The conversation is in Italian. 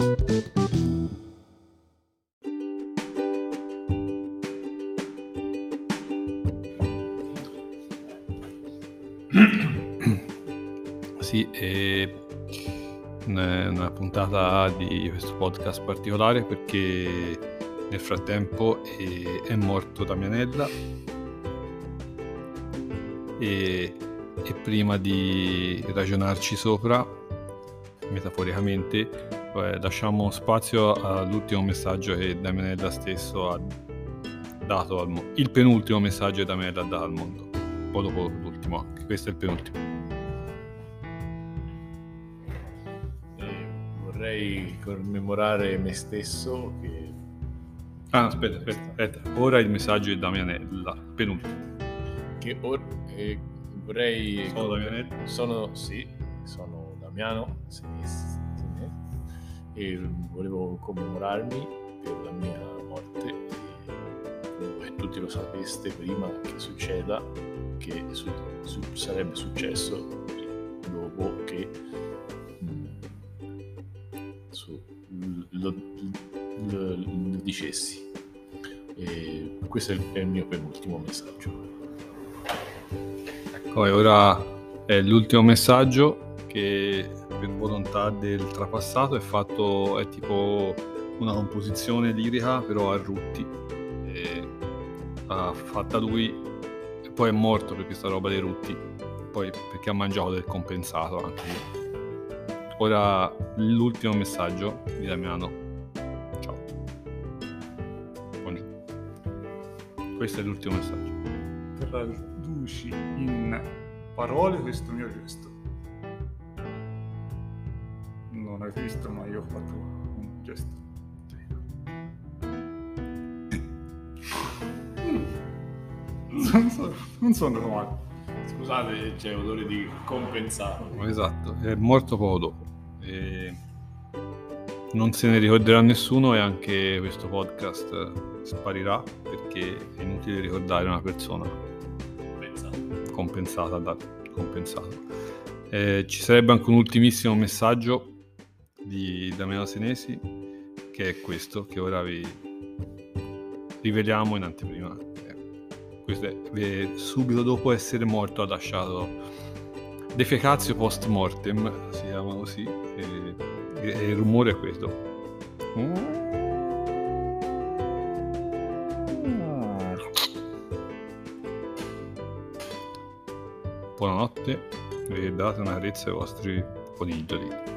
Sì, è una puntata di questo podcast particolare perché nel frattempo è, è morto Damianella e, e prima di ragionarci sopra, metaforicamente, eh, lasciamo spazio all'ultimo messaggio che Damianella stesso ha dato al mondo, il penultimo messaggio che Damianella ha dato al mondo, un po' dopo l'ultimo anche, questo è il penultimo. vorrei commemorare me stesso che... Ah, aspetta, aspetta, aspetta. Ora il messaggio di Damianella, penultimo. Che or... eh, vorrei... Sono Damianella? Sono, sì, sono Damiano e volevo commemorarmi per la mia morte e tutti lo sapeste prima che succeda che su, su, sarebbe successo dopo che lo, lo, lo dicessi. E questo è il mio penultimo messaggio. Ecco, e ora è l'ultimo messaggio che per volontà del trapassato è fatto, è tipo una composizione lirica però a Rutti. ha fatta lui e poi è morto per questa roba dei Rutti, poi perché ha mangiato del compensato anche lui. Ora l'ultimo messaggio di Damiano. Ciao. Buongiorno. Questo è l'ultimo messaggio. Traduci in parole questo mio gesto. Non hai visto, ma io ho fatto un gesto. Non, so, non sono male. Scusate, c'è odore di compensato. Esatto, è morto poco dopo e non se ne ricorderà nessuno e anche questo podcast sparirà perché è inutile ricordare una persona compensata da compensato. Eh, ci sarebbe anche un ultimissimo messaggio di Damiano Senesi che è questo che ora vi riveliamo in anteprima. Eh, questo è, subito dopo essere morto ha lasciato defecazio post mortem, si chiama così, e, e il rumore è questo. Buonanotte e date una carezza ai vostri coniglioli.